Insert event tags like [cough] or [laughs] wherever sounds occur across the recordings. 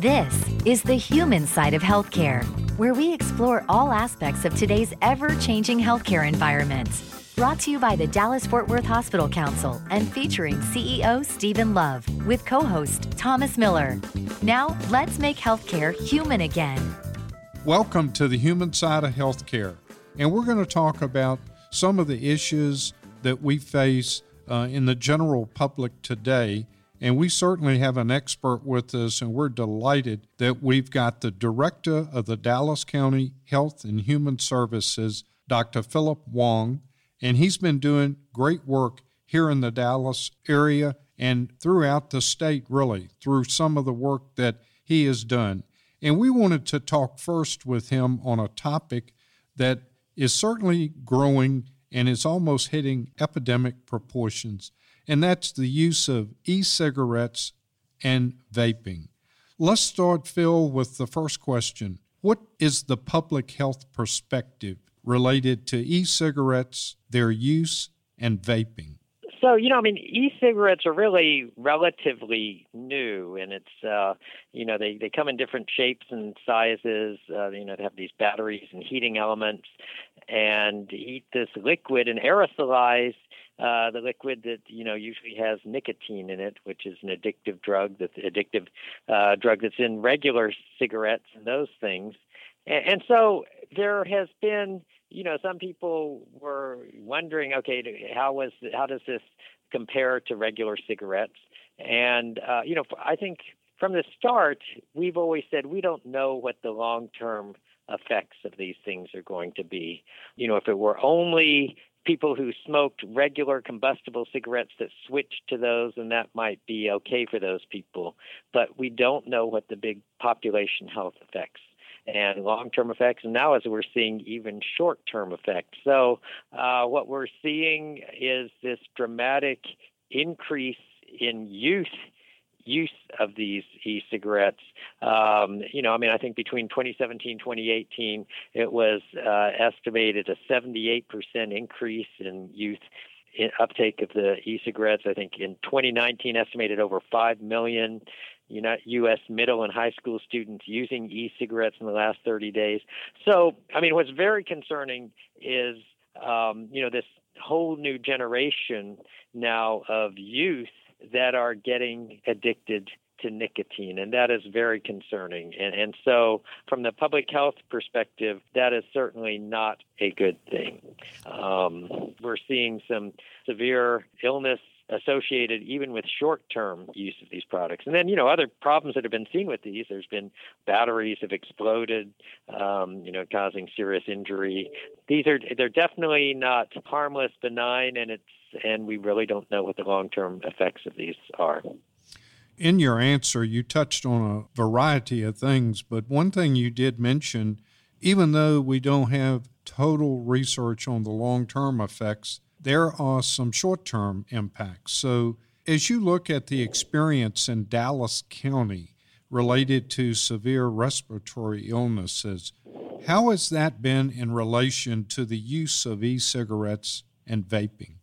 This is the human side of healthcare, where we explore all aspects of today's ever changing healthcare environment. Brought to you by the Dallas Fort Worth Hospital Council and featuring CEO Stephen Love with co host Thomas Miller. Now, let's make healthcare human again. Welcome to the human side of healthcare. And we're going to talk about some of the issues that we face uh, in the general public today. And we certainly have an expert with us, and we're delighted that we've got the director of the Dallas County Health and Human Services, Dr. Philip Huang, and he's been doing great work here in the Dallas area and throughout the state, really, through some of the work that he has done. And we wanted to talk first with him on a topic that is certainly growing and is almost hitting epidemic proportions, and that's the use of e cigarettes and vaping. Let's start, Phil, with the first question. What is the public health perspective related to e cigarettes, their use, and vaping? So, you know, I mean, e-cigarettes are really relatively new, and it's, uh, you know, they, they come in different shapes and sizes. Uh, you know, they have these batteries and heating elements, and heat this liquid and aerosolize uh, the liquid that you know usually has nicotine in it, which is an addictive drug. That's addictive uh, drug that's in regular cigarettes and those things. And, and so there has been you know, some people were wondering, okay, how was how does this compare to regular cigarettes? And uh, you know, I think from the start, we've always said we don't know what the long-term effects of these things are going to be. You know, if it were only people who smoked regular combustible cigarettes that switched to those, and that might be okay for those people. But we don't know what the big population health effects and long term effects. And now, as we're seeing, even short term effects. So, uh, what we're seeing is this dramatic increase in youth use of these e-cigarettes. Um, you know, I mean, I think between 2017 2018, it was uh, estimated a 78% increase in youth uptake of the e-cigarettes. I think in 2019, estimated over 5 million U.S. middle and high school students using e-cigarettes in the last 30 days. So, I mean, what's very concerning is, um, you know, this whole new generation now of youth that are getting addicted to nicotine, and that is very concerning. And, and so, from the public health perspective, that is certainly not a good thing. Um, we're seeing some severe illness associated even with short-term use of these products. And then, you know, other problems that have been seen with these. There's been batteries have exploded, um, you know, causing serious injury. These are they're definitely not harmless, benign, and it's and we really don't know what the long-term effects of these are. In your answer, you touched on a variety of things, but one thing you did mention, even though we don't have total research on the long-term effects there are some short term impacts. So, as you look at the experience in Dallas County related to severe respiratory illnesses, how has that been in relation to the use of e cigarettes and vaping?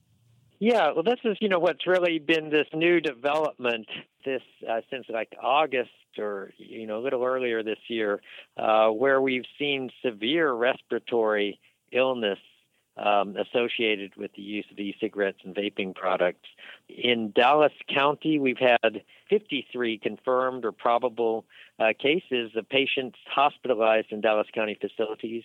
Yeah, well, this is you know what's really been this new development this uh, since like August or you know a little earlier this year, uh, where we've seen severe respiratory illness um, associated with the use of e-cigarettes and vaping products. In Dallas County, we've had 53 confirmed or probable uh, cases of patients hospitalized in Dallas County facilities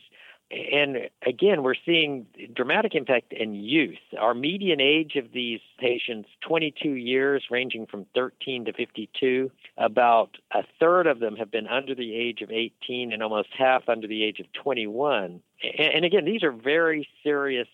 and again, we're seeing dramatic impact in youth. Our median age of these patients, 22 years, ranging from 13 to 52. About a third of them have been under the age of 18 and almost half under the age of 21. And again, these are very serious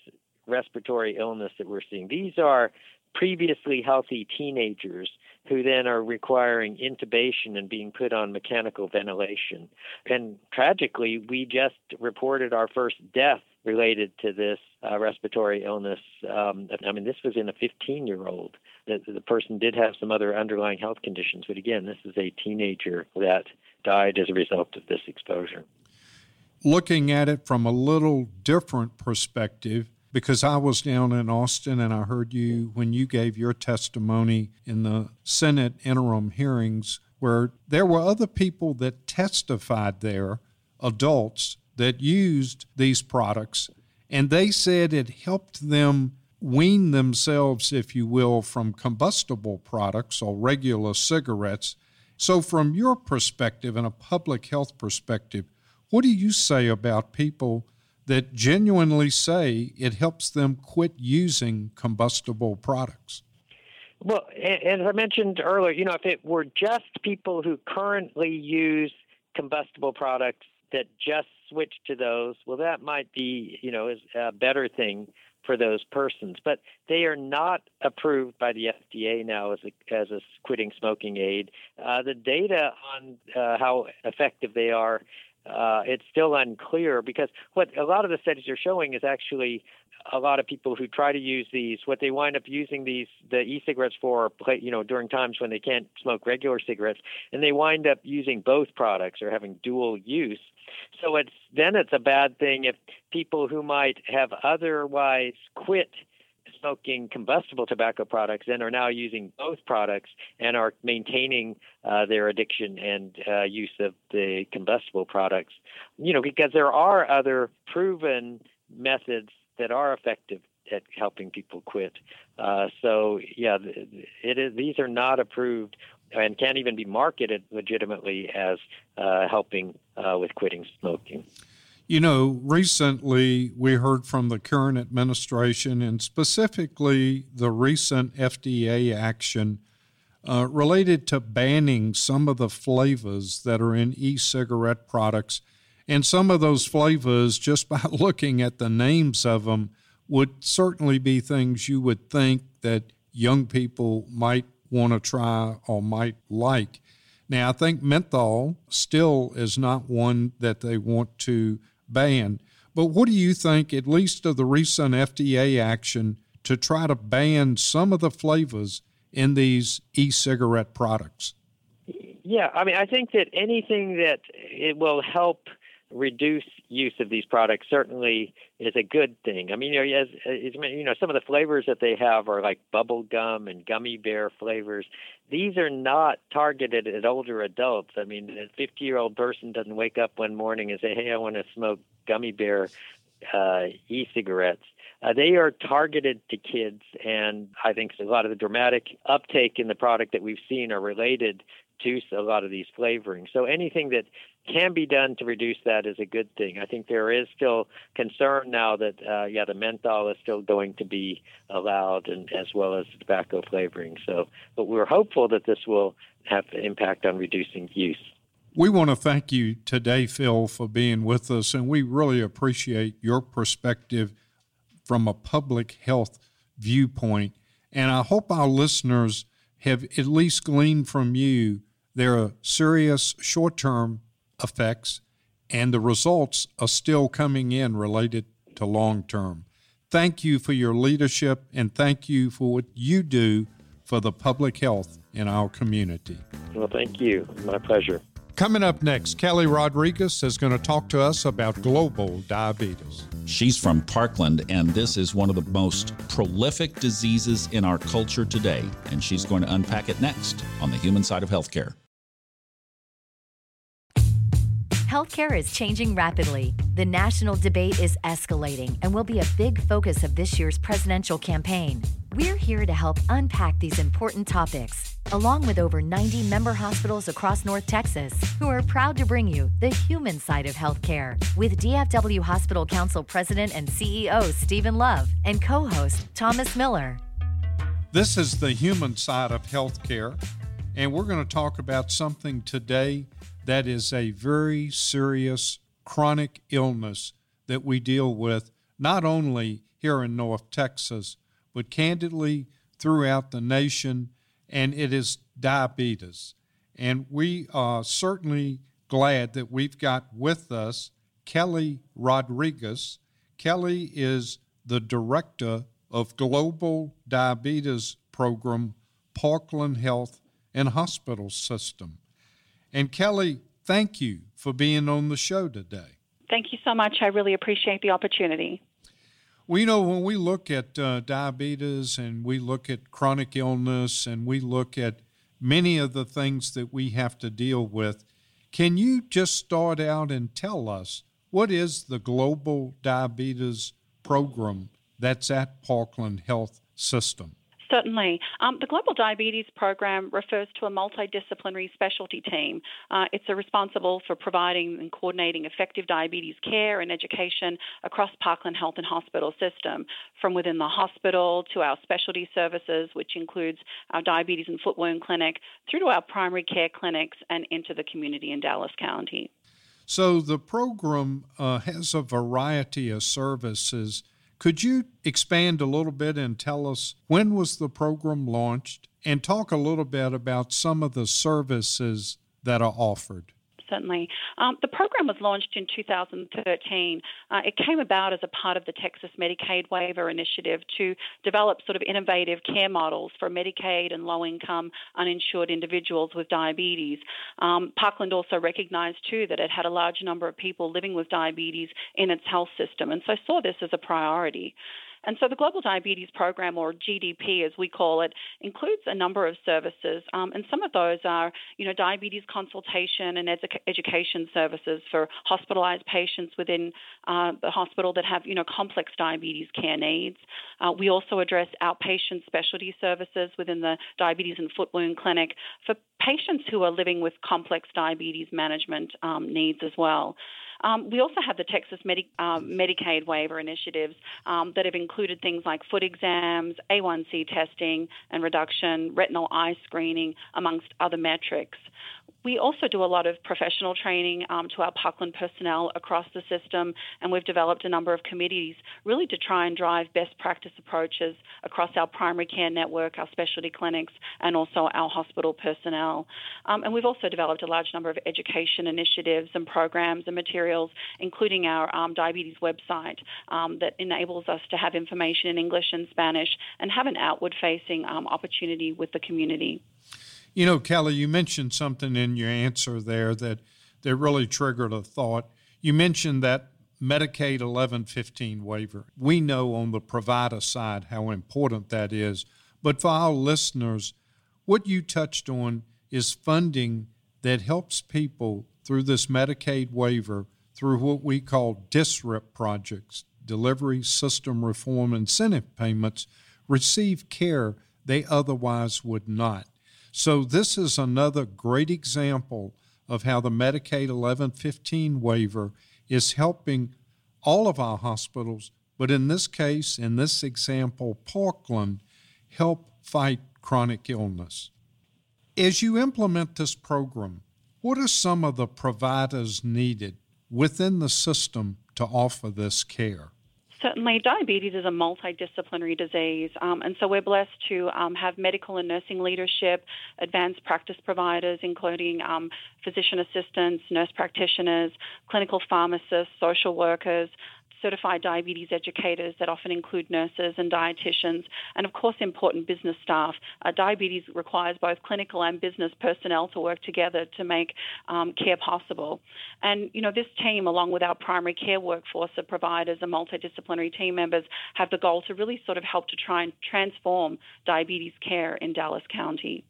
respiratory illness that we're seeing. These are previously healthy teenagers who then are requiring intubation and being put on mechanical ventilation. And tragically, we just reported our first death related to this uh, respiratory illness. Um, I mean, this was in a 15 year old. The, the person did have some other underlying health conditions, but again, this is a teenager that died as a result of this exposure. Looking at it from a little different perspective, because I was down in Austin and I heard you when you gave your testimony in the Senate interim hearings where there were other people that testified there, adults that used these products, and they said it helped them wean themselves, if you will, from combustible products or regular cigarettes. So, from your perspective and a public health perspective, what do you say about people that genuinely say it helps them quit using combustible products? Well, as I mentioned earlier, you know, if it were just people who currently use combustible products that just switch to those, well, that might be, you know, a better thing for those persons. But they are not approved by the FDA now as a, as a quitting smoking aid. Uh, the data on uh, how effective they are uh, it's still unclear because what a lot of the studies are showing is actually a lot of people who try to use these, what they wind up using these the e-cigarettes for, you know, during times when they can't smoke regular cigarettes, and they wind up using both products or having dual use. So it's then it's a bad thing if people who might have otherwise quit smoking combustible tobacco products and are now using both products and are maintaining uh, their addiction and uh, use of the combustible products. You know, because there are other proven methods that are effective at helping people quit. Uh, so yeah, it is. These are not approved and can't even be marketed legitimately as uh, helping uh, with quitting smoking. You know, recently we heard from the current administration and specifically the recent FDA action uh, related to banning some of the flavors that are in e cigarette products. And some of those flavors, [laughs] just by looking at the names of them, would certainly be things you would think that young people might want to try or might like. Now, I think menthol still is not one that they want to ban. But what do you think, at least of the recent FDA action to try to ban some of the flavors in these e cigarette products? Yeah, I mean, I think that anything that it will help reduce use of these products certainly is a good thing. I mean, you know, as, as, you know, some of the flavors that they have are like bubble gum and gummy bear flavors. These are not targeted at older adults. I mean, a 50 year old person doesn't wake up one morning and say, "Hey, I want to smoke gummy bear uh, e-cigarettes." Uh, they are targeted to kids, and I think a lot of the dramatic uptake in the product that we've seen are related to a lot of these flavorings. So anything that can be done to reduce that is a good thing. I think there is still concern now that uh, yeah, the menthol is still going to be allowed, and as well as tobacco flavoring. So, but we're hopeful that this will have an impact on reducing use. We want to thank you today, Phil, for being with us, and we really appreciate your perspective from a public health viewpoint. And I hope our listeners have at least gleaned from you there are serious short term effects, and the results are still coming in related to long term. Thank you for your leadership and thank you for what you do for the public health in our community. Well, thank you. My pleasure. Coming up next, Kellie Rodriguez is going to talk to us about global diabetes. She's from Parkland, and this is one of the most prolific diseases in our culture today. And she's going to unpack it next on the human side of healthcare. Healthcare is changing rapidly. The national debate is escalating and will be a big focus of this year's presidential campaign. We're here to help unpack these important topics, along with over 90 member hospitals across North Texas, who are proud to bring you the human side of healthcare with DFW Hospital Council President and CEO Stephen Love and co host Thomas Miller. This is the human side of healthcare, and we're going to talk about something today that is a very serious chronic illness that we deal with not only here in North Texas, but candidly throughout the nation, and it is diabetes. And we are certainly glad that we've got with us Kellie Rodriguez. Kellie is the director of Global Diabetes Program, Parkland Health and Hospital System. And Kellie, thank you for being on the show today. Thank you so much. I really appreciate the opportunity. We know when we look at uh, diabetes and we look at chronic illness and we look at many of the things that we have to deal with. Can you just start out and tell us what is the Global Diabetes Program that's at Parkland Health System? Certainly. Um, the Global Diabetes Program refers to a multidisciplinary specialty team. Uh, it's responsible for providing and coordinating effective diabetes care and education across Parkland Health and Hospital system, from within the hospital to our specialty services, which includes our diabetes and foot wound clinic, through to our primary care clinics and into the community in Dallas County. So the program uh, has a variety of services could you expand a little bit and tell us when was the program launched and talk a little bit about some of the services that are offered? Certainly. Um, the program was launched in 2013. Uh, it came about as a part of the Texas Medicaid waiver initiative to develop sort of innovative care models for Medicaid and low income uninsured individuals with diabetes. Um, Parkland also recognized too that it had a large number of people living with diabetes in its health system, and so saw this as a priority. And so the Global Diabetes Program, or GDP as we call it, includes a number of services, um, and some of those are, you know, diabetes consultation and edu- education services for hospitalized patients within uh, the hospital that have, you know, complex diabetes care needs. Uh, we also address outpatient specialty services within the diabetes and foot wound clinic for patients who are living with complex diabetes management um, needs as well. Um, we also have the Texas Medi- uh, Medicaid waiver initiatives um, that have included things like foot exams, A1C testing and reduction, retinal eye screening, amongst other metrics. We also do a lot of professional training um, to our Parkland personnel across the system, and we've developed a number of committees really to try and drive best practice approaches across our primary care network, our specialty clinics, and also our hospital personnel. Um, and we've also developed a large number of education initiatives and programs and materials, including our um, diabetes website um, that enables us to have information in English and Spanish and have an outward facing um, opportunity with the community. You know, Kellie, you mentioned something in your answer there that, that really triggered a thought. You mentioned that Medicaid 1115 waiver. We know on the provider side how important that is. But for our listeners, what you touched on is funding that helps people through this Medicaid waiver through what we call DSRIP projects, Delivery System Reform Incentive Payments, receive care they otherwise would not. So, this is another great example of how the Medicaid 1115 waiver is helping all of our hospitals, but in this case, in this example, Parkland, help fight chronic illness. As you implement this program, what are some of the providers needed within the system to offer this care? Certainly, diabetes is a multidisciplinary disease, um, and so we're blessed to um, have medical and nursing leadership, advanced practice providers, including um, physician assistants, nurse practitioners, clinical pharmacists, social workers, certified diabetes educators that often include nurses and dietitians, and of course, important business staff. Uh, diabetes requires both clinical and business personnel to work together to make um, care possible. And, you know, this team, along with our primary care workforce of providers and multidisciplinary team members, have the goal to really sort of help to try and transform diabetes care in Dallas County.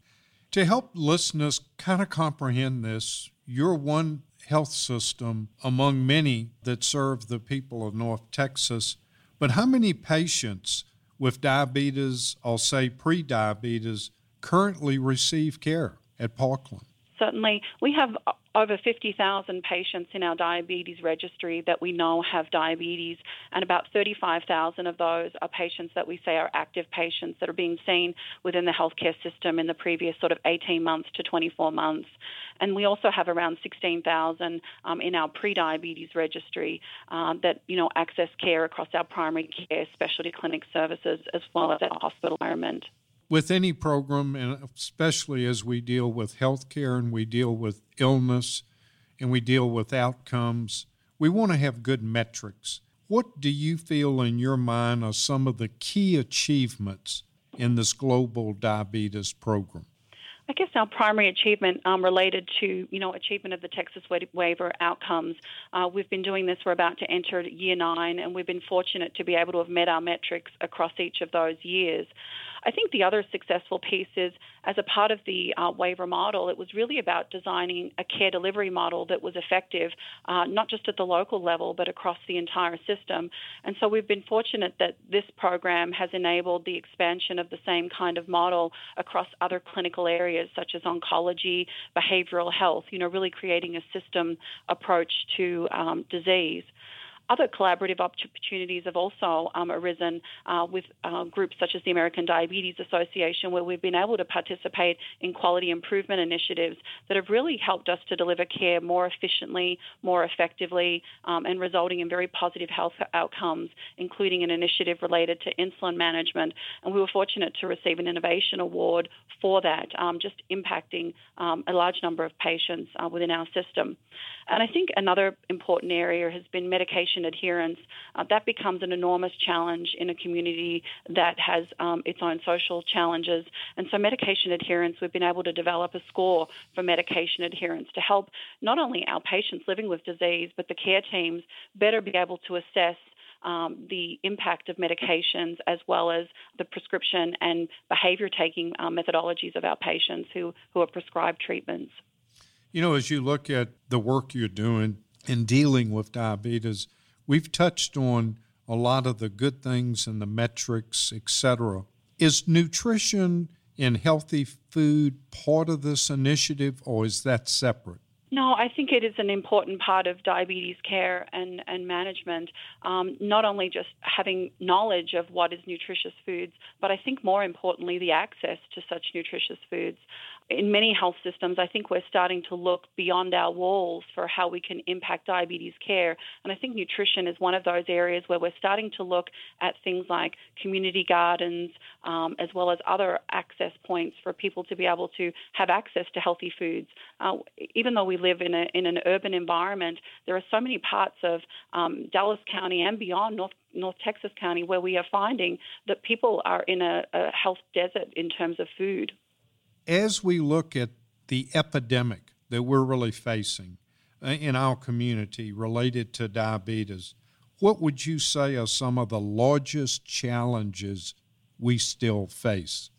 To help listeners kind of comprehend this, you're one health system among many that serve the people of North Texas. But how many patients with diabetes, I'll say pre-diabetes, currently receive care at Parkland? Certainly. We have over 50,000 patients in our diabetes registry that we know have diabetes, and about 35,000 of those are patients that we say are active patients that are being seen within the healthcare system in the previous sort of 18 months to 24 months. And we also have around 16,000 um, in our pre-diabetes registry um, that you know access care across our primary care specialty clinic services as well as our hospital environment with any program, and especially as we deal with healthcare and we deal with illness and we deal with outcomes, we want to have good metrics. What do you feel in your mind are some of the key achievements in this global diabetes program? I guess our primary achievement um, related to, you know, achievement of the Texas waiver outcomes. Uh, we've been doing this. We're about to enter year nine, and we've been fortunate to be able to have met our metrics across each of those years. I think the other successful piece is as a part of the uh, waiver model, it was really about designing a care delivery model that was effective, uh, not just at the local level, but across the entire system. And so we've been fortunate that this program has enabled the expansion of the same kind of model across other clinical areas such as oncology, behavioral health, you know, really creating a system approach to um, disease other collaborative opportunities have also um, arisen uh, with uh, groups such as the American Diabetes Association, where we've been able to participate in quality improvement initiatives that have really helped us to deliver care more efficiently, more effectively, um, and resulting in very positive health outcomes, including an initiative related to insulin management. And we were fortunate to receive an innovation award for that, um, just impacting um, a large number of patients uh, within our system. And I think another important area has been medication adherence. Uh, that becomes an enormous challenge in a community that has um, its own social challenges. And so, medication adherence, we've been able to develop a score for medication adherence to help not only our patients living with disease, but the care teams better be able to assess um, the impact of medications as well as the prescription and behavior taking um, methodologies of our patients who, who are prescribed treatments. You know, as you look at the work you're doing in dealing with diabetes, we've touched on a lot of the good things and the metrics, etc. Is nutrition and healthy food part of this initiative, or is that separate? No, I think it is an important part of diabetes care and, and management. Um, not only just having knowledge of what is nutritious foods, but I think more importantly, the access to such nutritious foods in many health systems, I think we're starting to look beyond our walls for how we can impact diabetes care. And I think nutrition is one of those areas where we're starting to look at things like community gardens, um, as well as other access points for people to be able to have access to healthy foods. Uh, even though we live in, a, in an urban environment, there are so many parts of um, Dallas County and beyond North North Texas County where we are finding that people are in a, a health desert in terms of food as we look at the epidemic that we're really facing in our community related to diabetes, what would you say are some of the largest challenges we still face?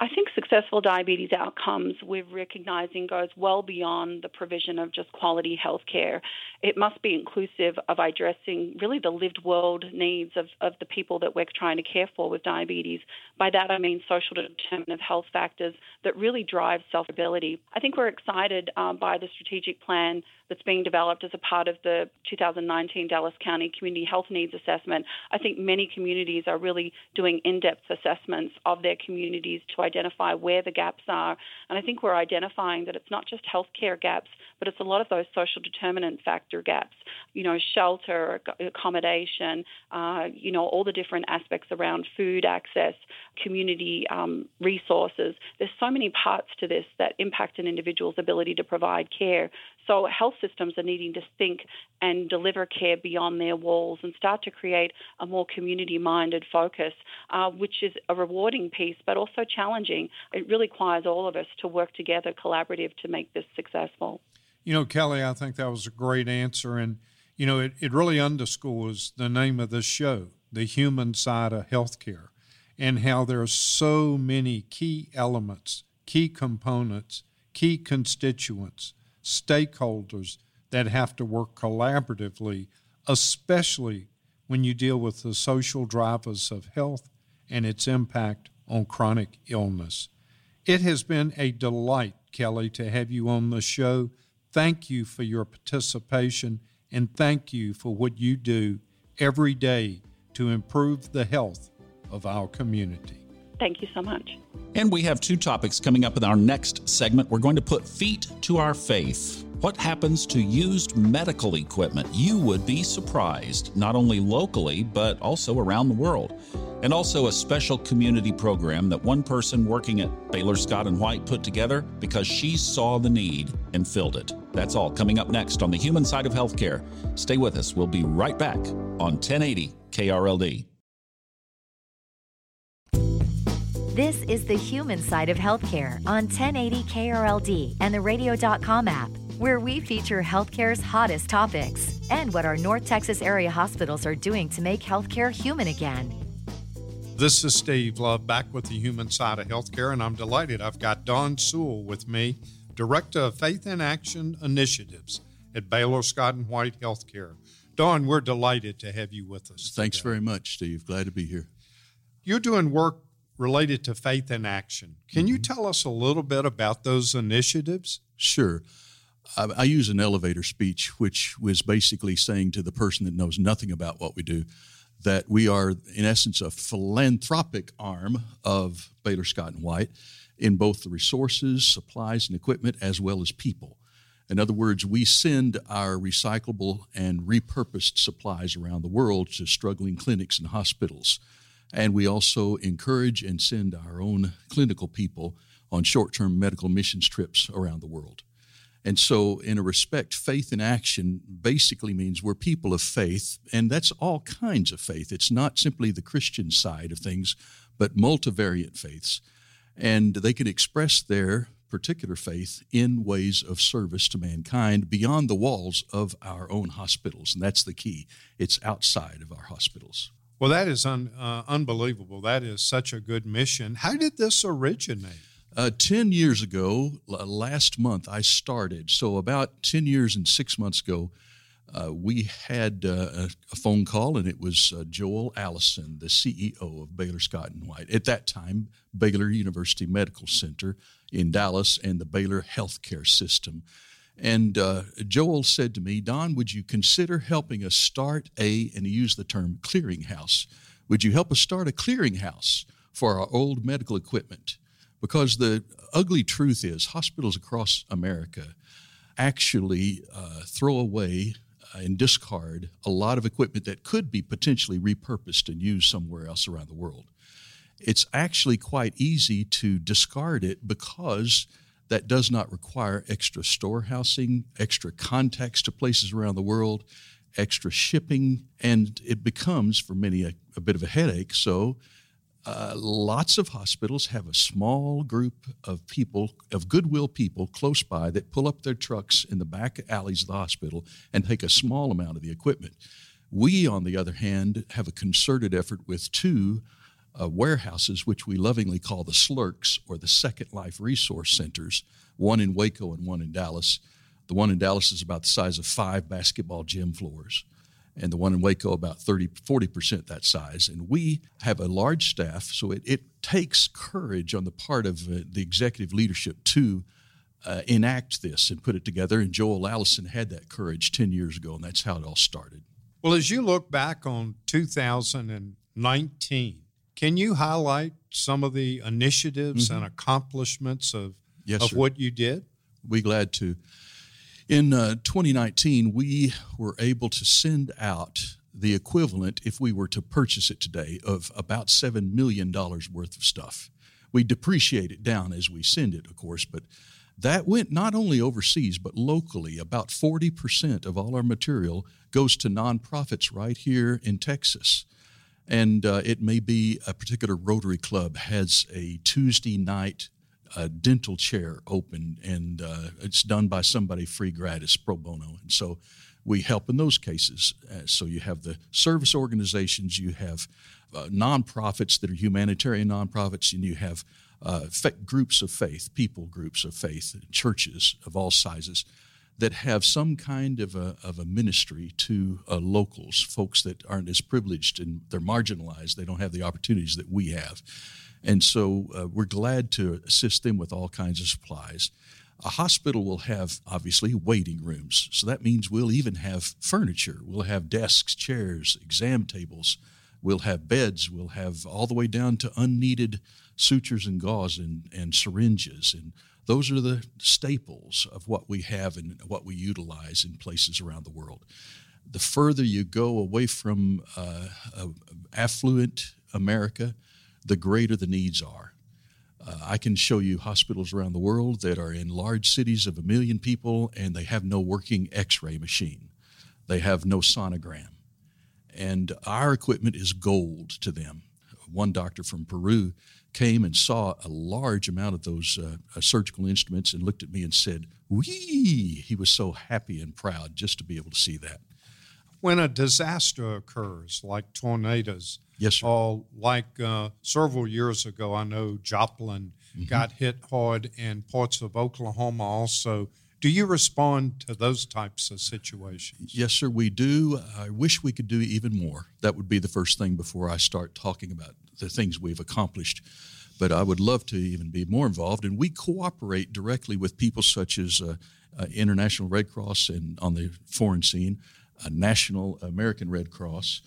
I think successful diabetes outcomes we're recognizing goes well beyond the provision of just quality health care. It must be inclusive of addressing really the lived world needs of, of the people that we're trying to care for with diabetes. By that I mean social determinant health factors that really drive self ability. I think we're excited um, by the strategic plan that's being developed as a part of the 2019 Dallas County Community Health Needs Assessment. I think many communities are really doing in depth assessments of their communities to identify where the gaps are. And I think we're identifying that it's not just healthcare gaps, but it's a lot of those social determinant factor gaps. You know, shelter, accommodation, uh, you know, all the different aspects around food access, community um, resources. There's so many parts to this that impact an individual's ability to provide care. So health systems are needing to think and deliver care beyond their walls and start to create a more community-minded focus, uh, which is a rewarding piece, but also challenging. It really requires all of us to work together, collaborative, to make this successful. You know, Kellie, I think that was a great answer, and you know, it, it really underscores the name of this show, the human side of healthcare, and how there are so many key elements, key components, key constituents stakeholders that have to work collaboratively, especially when you deal with the social drivers of health and its impact on chronic illness. It has been a delight, Kellie, to have you on the show. Thank you for your participation and thank you for what you do every day to improve the health of our community. Thank you so much. And we have two topics coming up in our next segment. We're going to put feet to our faith. What happens to used medical equipment? You would be surprised, not only locally, but also around the world. And also a special community program that one person working at Baylor Scott and White put together because she saw the need and filled it. That's all coming up next on the human side of healthcare. Stay with us. We'll be right back on 1080 KRLD. This is the human side of healthcare on 1080 KRLD and the radio.com app, where we feature healthcare's hottest topics and what our North Texas area hospitals are doing to make healthcare human again. This is Steve Love back with the human side of healthcare, and I'm delighted I've got Don Sewell with me, Director of Faith in Action Initiatives at Baylor Scott and White Healthcare. Don, we're delighted to have you with us. Thanks today. very much, Steve. Glad to be here. You're doing work related to faith in action. Can mm-hmm. you tell us a little bit about those initiatives? Sure. I, I use an elevator speech, which was basically saying to the person that knows nothing about what we do, that we are, in essence, a philanthropic arm of Baylor Scott and White in both the resources, supplies, and equipment, as well as people. In other words, we send our recyclable and repurposed supplies around the world to struggling clinics and hospitals. And we also encourage and send our own clinical people on short term medical missions trips around the world. And so, in a respect, faith in action basically means we're people of faith, and that's all kinds of faith. It's not simply the Christian side of things, but multivariate faiths. And they can express their particular faith in ways of service to mankind beyond the walls of our own hospitals. And that's the key. It's outside of our hospitals. Well, that is un, uh, unbelievable. That is such a good mission. How did this originate? Uh, 10 years ago, last month, I started. So, about 10 years and six months ago, uh, we had uh, a phone call, and it was uh, Joel Allison, the CEO of Baylor Scott and White. At that time, Baylor University Medical Center in Dallas and the Baylor Healthcare System. And uh, Joel said to me, Don, would you consider helping us start a, and he used the term clearinghouse, would you help us start a clearinghouse for our old medical equipment? Because the ugly truth is, hospitals across America actually uh, throw away uh, and discard a lot of equipment that could be potentially repurposed and used somewhere else around the world. It's actually quite easy to discard it because that does not require extra storehousing, extra contacts to places around the world, extra shipping, and it becomes for many a, a bit of a headache. So, uh, lots of hospitals have a small group of people, of goodwill people close by that pull up their trucks in the back alleys of the hospital and take a small amount of the equipment. We, on the other hand, have a concerted effort with two uh, warehouses, which we lovingly call the SLRCs or the Second Life Resource Centers, one in Waco and one in Dallas. The one in Dallas is about the size of five basketball gym floors, and the one in Waco about 30, 40% that size. And we have a large staff, so it, it takes courage on the part of uh, the executive leadership to uh, enact this and put it together. And Joel Allison had that courage 10 years ago, and that's how it all started. Well, as you look back on 2019, can you highlight some of the initiatives mm-hmm. and accomplishments of, yes, of what you did? We glad to. In uh, 2019, we were able to send out the equivalent, if we were to purchase it today, of about $7 million worth of stuff. We depreciate it down as we send it, of course, but that went not only overseas, but locally. About 40% of all our material goes to nonprofits right here in Texas. And uh, it may be a particular Rotary Club has a Tuesday night uh, dental chair open, and uh, it's done by somebody free gratis pro bono. And so we help in those cases. Uh, so you have the service organizations, you have uh, nonprofits that are humanitarian nonprofits, and you have uh, groups of faith, people groups of faith, churches of all sizes that have some kind of a, of a ministry to uh, locals, folks that aren't as privileged and they're marginalized. They don't have the opportunities that we have. And so uh, we're glad to assist them with all kinds of supplies. A hospital will have, obviously, waiting rooms. So that means we'll even have furniture. We'll have desks, chairs, exam tables. We'll have beds. We'll have all the way down to unneeded sutures and gauze and, and syringes and those are the staples of what we have and what we utilize in places around the world. The further you go away from uh, uh, affluent America, the greater the needs are. Uh, I can show you hospitals around the world that are in large cities of a million people and they have no working x ray machine, they have no sonogram. And our equipment is gold to them. One doctor from Peru came and saw a large amount of those uh, uh, surgical instruments and looked at me and said, Wee! He was so happy and proud just to be able to see that. when a disaster occurs, like tornadoes, yes, sir. or like uh, several years ago, I know Joplin mm-hmm. got hit hard and parts of Oklahoma also. Do you respond to those types of situations? Yes, sir, we do. I wish we could do even more. That would be the first thing before I start talking about the things we've accomplished. But I would love to even be more involved, and we cooperate directly with people such as uh, uh, International Red Cross and on the foreign scene, a National American Red Cross.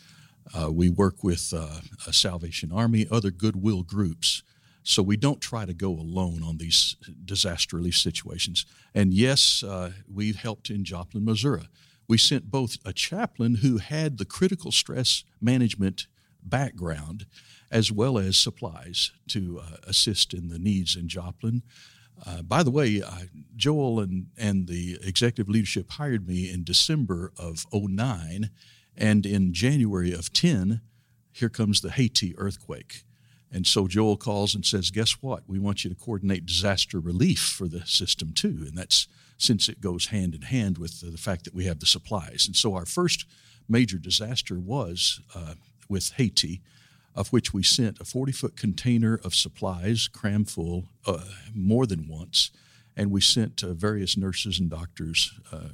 Uh, we work with uh, Salvation Army, other goodwill groups. So we don't try to go alone on these disaster relief situations. And yes, uh, we've helped in Joplin, Missouri. We sent both a chaplain who had the critical stress management background as well as supplies to uh, assist in the needs in Joplin. Uh, by the way, uh, Joel and, and the executive leadership hired me in December of 09, and in January of 10, here comes the Haiti earthquake. And so Joel calls and says, Guess what? We want you to coordinate disaster relief for the system too. And that's since it goes hand in hand with the, fact that we have the supplies. And so our first major disaster was uh, with Haiti of which we sent a 40 foot container of supplies, cram full, uh, more than once. And we sent uh, various nurses and doctors. Uh,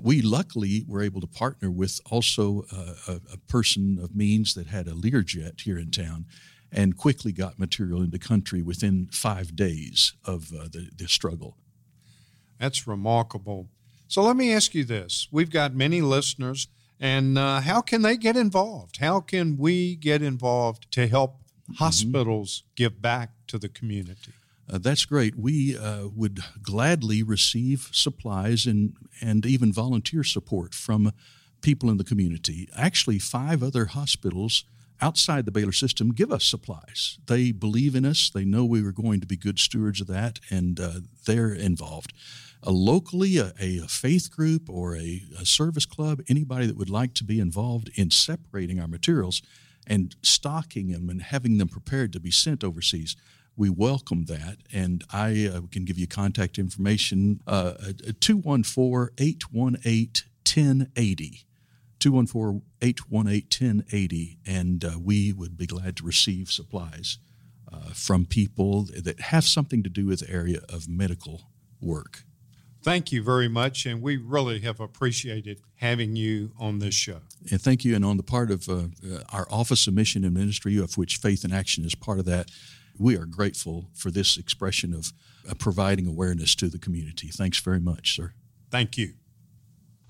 we luckily were able to partner with also uh, a, a, person of means that had a Learjet here in town and quickly got material into country within five days of uh, the, the struggle. That's remarkable. So let me ask you this. We've got many listeners and uh, how can they get involved? How can we get involved to help mm-hmm. hospitals give back to the community? Uh, that's great. We uh, would gladly receive supplies and, and even volunteer support from people in the community. Actually, five other hospitals outside the Baylor system give us supplies. They believe in us, they know we are going to be good stewards of that, and uh, they're involved a locally, a, a faith group, or a, a service club, anybody that would like to be involved in separating our materials and stocking them and having them prepared to be sent overseas we welcome that. And I uh, can give you contact information uh, 214 818 1080. 214 818 1080. And uh, we would be glad to receive supplies uh, from people that have something to do with the area of medical work. Thank you very much, and we really have appreciated having you on this show. And thank you. And on the part of uh, uh, our Office of Mission and Ministry, of which Faith in Action is part of that, we are grateful for this expression of uh, providing awareness to the community. Thanks very much, sir. Thank you.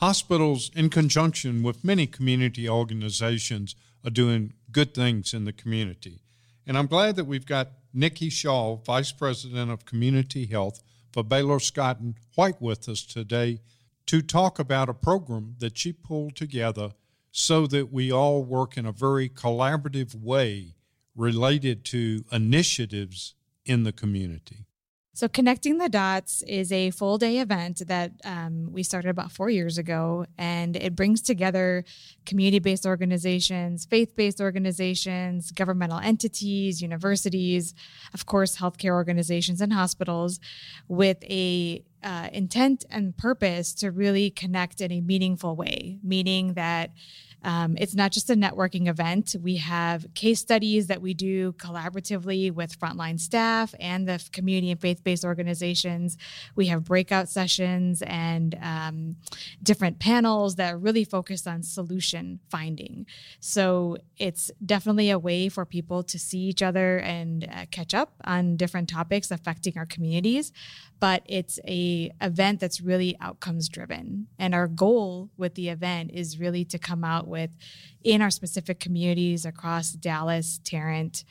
Hospitals, in conjunction with many community organizations, are doing good things in the community. And I'm glad that we've got Niki Shah, Vice President of Community Health for Baylor Scott and White with us today to talk about a program that she pulled together so that we all work in a very collaborative way related to initiatives in the community. So, Connecting the Dots is a full day event that um, we started about four years ago, and it brings together community based organizations, faith based organizations, governmental entities, universities, of course, healthcare organizations, and hospitals with a uh, intent and purpose to really connect in a meaningful way, meaning that um, it's not just a networking event. We have case studies that we do collaboratively with frontline staff and the community and faith based organizations. We have breakout sessions and um, different panels that are really focus on solution finding. So it's definitely a way for people to see each other and uh, catch up on different topics affecting our communities. But it's a event that's really outcomes driven, and our goal with the event is really to come out with in our specific communities across Dallas, Tarrant,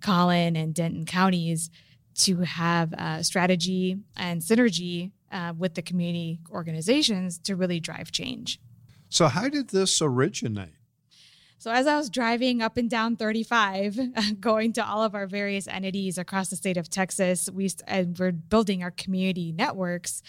Collin, and Denton counties to have a strategy and synergy uh, with the community organizations to really drive change. So, how did this originate? So, as I was driving up and down 35, [laughs] going to all of our various entities across the state of Texas, we were building our community networks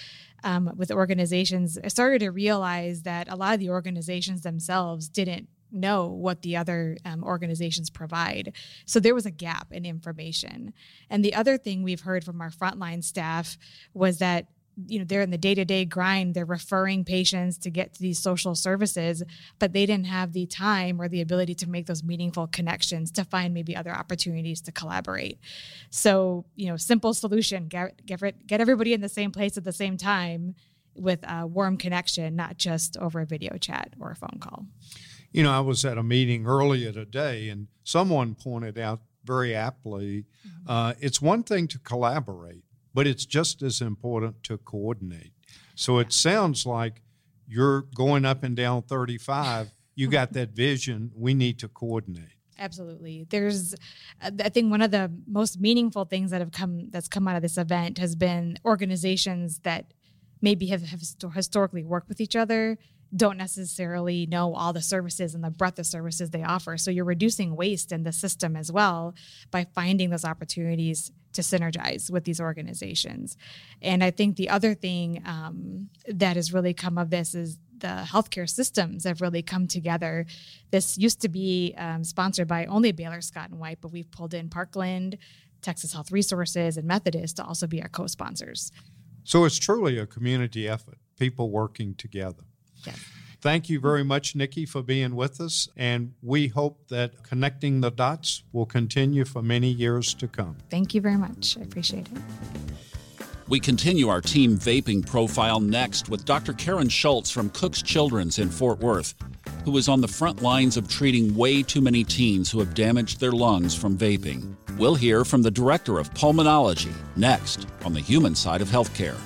um, with organizations, I started to realize that a lot of the organizations themselves didn't know what the other um, organizations provide. So there was a gap in information. And the other thing we've heard from our frontline staff was that you know they're in the day-to-day grind they're referring patients to get to these social services but they didn't have the time or the ability to make those meaningful connections to find maybe other opportunities to collaborate so you know simple solution get get, get everybody in the same place at the same time with a warm connection not just over a video chat or a phone call you know i was at a meeting earlier today and someone pointed out very aptly mm-hmm. uh, it's one thing to collaborate but it's just as important to coordinate. So it sounds like you're going up and down 35. You got [laughs] that vision. We need to coordinate. Absolutely. There's, I think one of the most meaningful things that have come that's come out of this event has been organizations that maybe have, have historically worked with each other don't necessarily know all the services and the breadth of services they offer. So you're reducing waste in the system as well by finding those opportunities to synergize with these organizations. And I think the other thing um, that has really come of this is the healthcare systems have really come together. This used to be um, sponsored by only Baylor Scott and White, but we've pulled in Parkland, Texas Health Resources, and Methodist to also be our co sponsors. So it's truly a community effort, people working together. Yes. Thank you very much, Niki, for being with us. And we hope that connecting the dots will continue for many years to come. Thank you very much. I appreciate it. We continue our team vaping profile next with Dr. Karen Schultz from Cook's Children's in Fort Worth, who is on the front lines of treating way too many teens who have damaged their lungs from vaping. We'll hear from the Director of Pulmonology next on the human side of healthcare.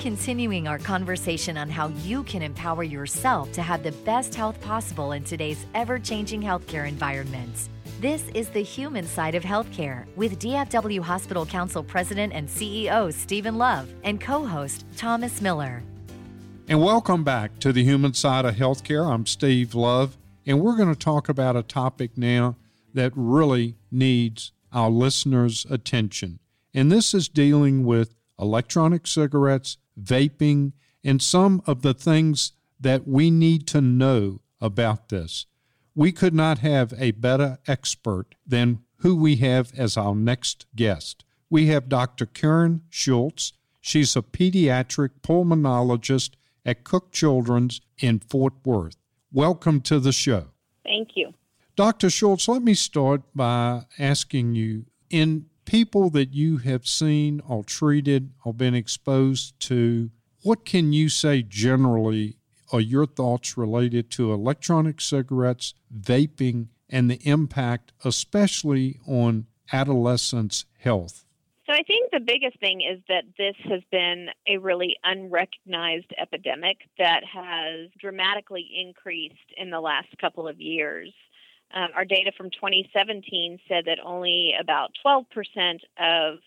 Continuing our conversation on how you can empower yourself to have the best health possible in today's ever changing healthcare environments. This is the human side of healthcare with DFW Hospital Council President and CEO Stephen Love and co host Thomas Miller. And welcome back to the human side of healthcare. I'm Steve Love, and we're going to talk about a topic now that really needs our listeners' attention. And this is dealing with electronic cigarettes, vaping, and some of the things that we need to know about this. We could not have a better expert than who we have as our next guest. We have Dr. Karen Schultz. She's a pediatric pulmonologist at Cook Children's in Fort Worth. Welcome to the show. Thank you. Dr. Schultz, let me start by asking you in people that you have seen or treated or been exposed to, what can you say generally are your thoughts related to electronic cigarettes, vaping, and the impact, especially on adolescents' health? So I think the biggest thing is that this has been a really unrecognized epidemic that has dramatically increased in the last couple of years. Um, our data from 2017 said that only about 12% of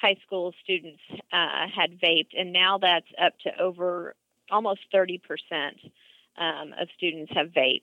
high school students uh, had vaped, and now that's up to over almost 30% um, of students have vaped.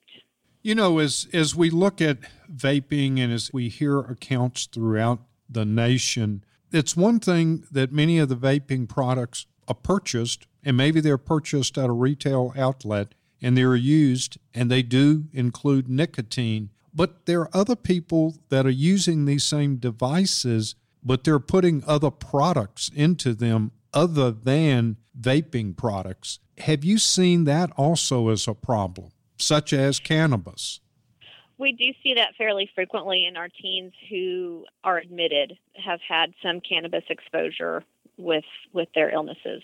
You know, as as we look at vaping and as we hear accounts throughout the nation, it's one thing that many of the vaping products are purchased, and maybe they're purchased at a retail outlet and they're used, and they do include nicotine. But there are other people that are using these same devices, but they're putting other products into them other than vaping products. Have you seen that also as a problem, such as cannabis? We do see that fairly frequently in our teens who are admitted have had some cannabis exposure with with their illnesses.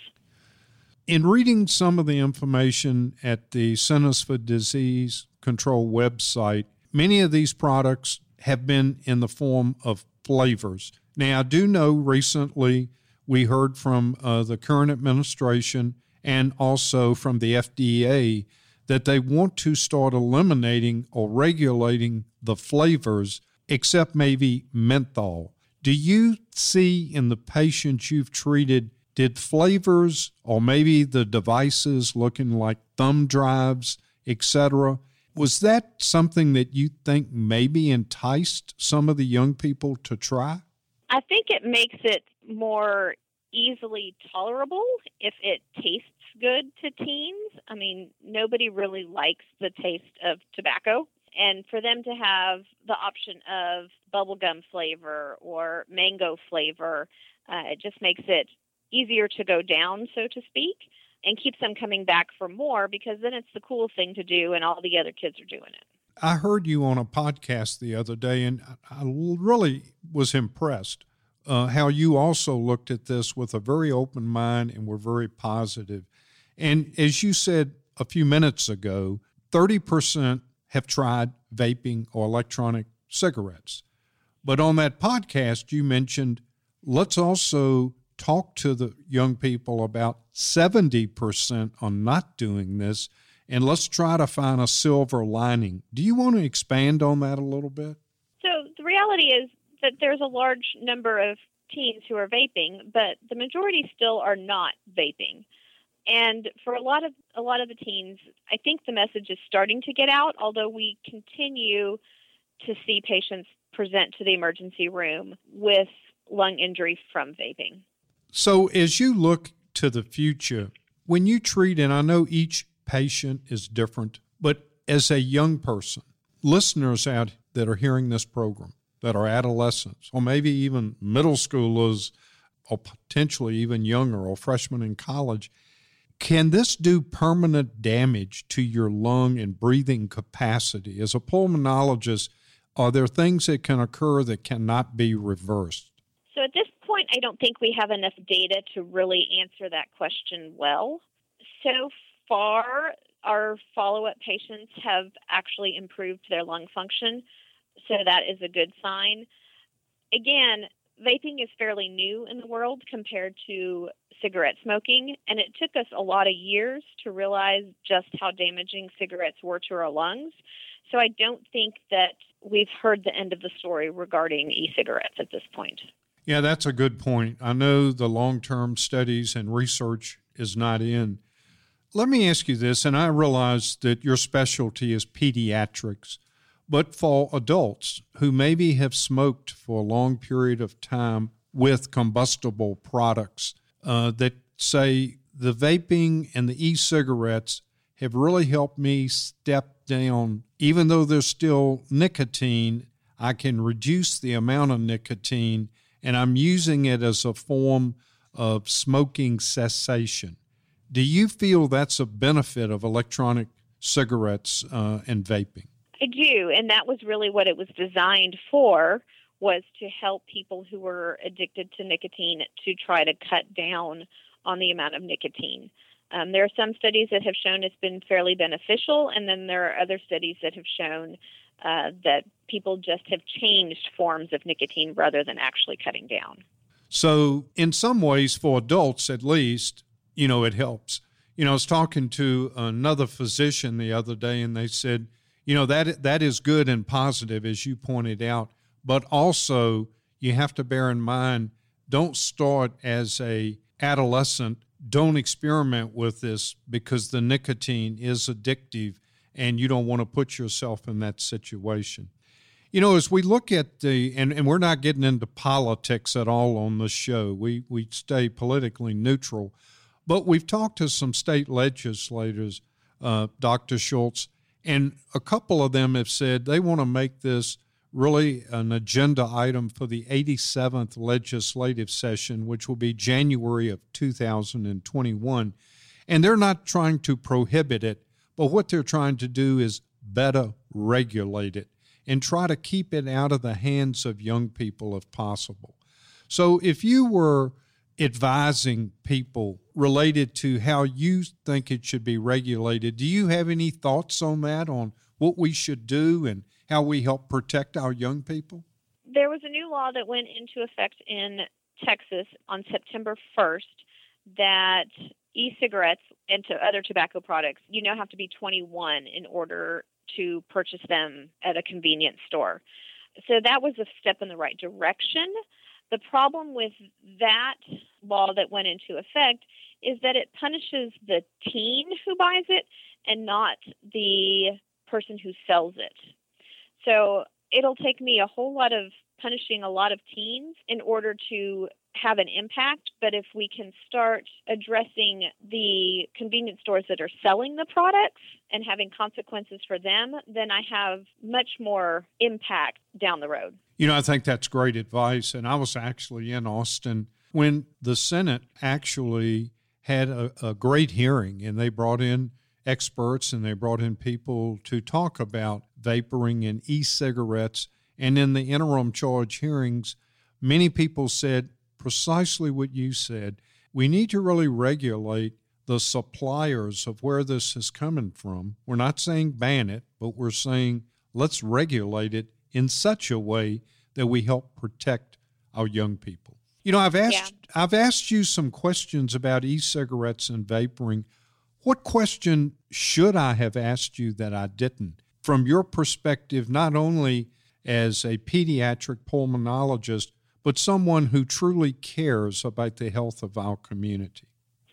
In reading some of the information at the Centers for Disease Control website, Many of these products have been in the form of flavors. Now, I do know recently we heard from uh, the current administration and also from the FDA that they want to start eliminating or regulating the flavors, except maybe menthol. Do you see in the patients you've treated, did flavors or maybe the devices looking like thumb drives, etc., was that something that you think maybe enticed some of the young people to try? I think it makes it more easily tolerable if it tastes good to teens. I mean, nobody really likes the taste of tobacco. and for them to have the option of bubblegum flavor or mango flavor, uh, it just makes it easier to go down, so to speak, and keeps them coming back for more because then it's the cool thing to do and all the other kids are doing it. I heard you on a podcast the other day, and I really was impressed uh, how you also looked at this with a very open mind and were very positive. And as you said a few minutes ago, 30% have tried vaping or electronic cigarettes. But on that podcast, you mentioned let's also talk to the young people about 70% on not doing this and let's try to find a silver lining. Do you want to expand on that a little bit? So, the reality is that there's a large number of teens who are vaping, but the majority still are not vaping. And for a lot of a lot of the teens, I think the message is starting to get out, although we continue to see patients present to the emergency room with lung injury from vaping. So as you look to the future, when you treat and I know each patient is different, but as a young person, listeners out that are hearing this program that are adolescents or maybe even middle schoolers or potentially even younger or freshmen in college, can this do permanent damage to your lung and breathing capacity? As a pulmonologist, are there things that can occur that cannot be reversed? So at this point, I don't think we have enough data to really answer that question well. So far, our follow up patients have actually improved their lung function, so that is a good sign. Again, vaping is fairly new in the world compared to cigarette smoking, and it took us a lot of years to realize just how damaging cigarettes were to our lungs. So I don't think that we've heard the end of the story regarding e cigarettes at this point. Yeah, that's a good point. I know the long term studies and research is not in. Let me ask you this, and I realize that your specialty is pediatrics, but for adults who maybe have smoked for a long period of time with combustible products uh, that say the vaping and the e cigarettes have really helped me step down. Even though there's still nicotine, I can reduce the amount of nicotine, and I'm using it as a form of smoking cessation. Do you feel that's a benefit of electronic cigarettes uh, and vaping? I do, and that was really what it was designed for was to help people who were addicted to nicotine to try to cut down on the amount of nicotine. Um, there are some studies that have shown it's been fairly beneficial, and then there are other studies that have shown uh, that people just have changed forms of nicotine rather than actually cutting down. So, in some ways, for adults at least, you know, it helps. You know, I was talking to another physician the other day, and they said, you know, that that is good and positive, as you pointed out, but also you have to bear in mind, don't start as a adolescent don't experiment with this because the nicotine is addictive and you don't want to put yourself in that situation. You know, as we look at the, and, and we're not getting into politics at all on this show, we, we stay politically neutral, but we've talked to some state legislators, uh, Dr. Schultz, and a couple of them have said they want to make this really an agenda item for the 87th legislative session, which will be January of 2021. And they're not trying to prohibit it, but what they're trying to do is better regulate it and try to keep it out of the hands of young people if possible. So if you were advising people related to how you think it should be regulated, do you have any thoughts on that, on what we should do and how we help protect our young people? There was a new law that went into effect in Texas on September 1st that e cigarettes and to other tobacco products, you now have to be 21 in order to purchase them at a convenience store. So that was a step in the right direction. The problem with that law that went into effect is that it punishes the teen who buys it and not the person who sells it. So it'll take me a whole lot of punishing a lot of teens in order to have an impact. But if we can start addressing the convenience stores that are selling the products and having consequences for them, then I have much more impact down the road. You know, I think that's great advice. And I was actually in Austin when the Senate actually had a, a great hearing and they brought in experts and they brought in people to talk about vaporing and e cigarettes. And in the interim charge hearings, many people said precisely what you said. We need to really regulate the suppliers of where this is coming from. We're not saying ban it, but we're saying let's regulate it in such a way that we help protect our young people. You know, I've asked yeah. I've asked you some questions about e-cigarettes and vaporing. What question should I have asked you that I didn't? From your perspective, not only as a pediatric pulmonologist, but someone who truly cares about the health of our community.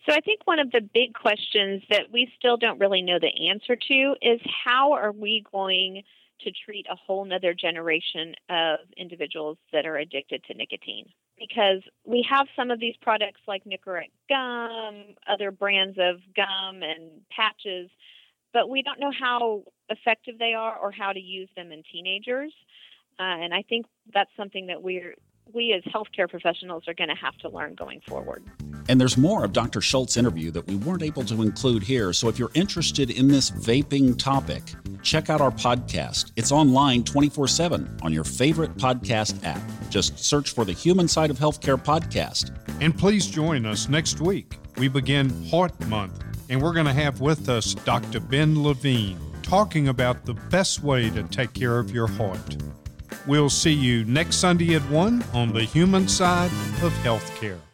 So, I think one of the big questions that we still don't really know the answer to is how are we going to treat a whole nother generation of individuals that are addicted to nicotine? Because we have some of these products like Nicorette gum, other brands of gum and patches, but we don't know how effective they are or how to use them in teenagers. Uh, and I think that's something that we're we as healthcare professionals are going to have to learn going forward. And there's more of Dr. Schultz's interview that we weren't able to include here. So if you're interested in this vaping topic, check out our podcast. It's online 24 7 on your favorite podcast app. Just search for the Human Side of Healthcare podcast. And please join us next week. We begin Heart Month, and we're going to have with us Dr. Ben Levine talking about the best way to take care of your heart. We'll see you next Sunday at 1 on the human side of healthcare.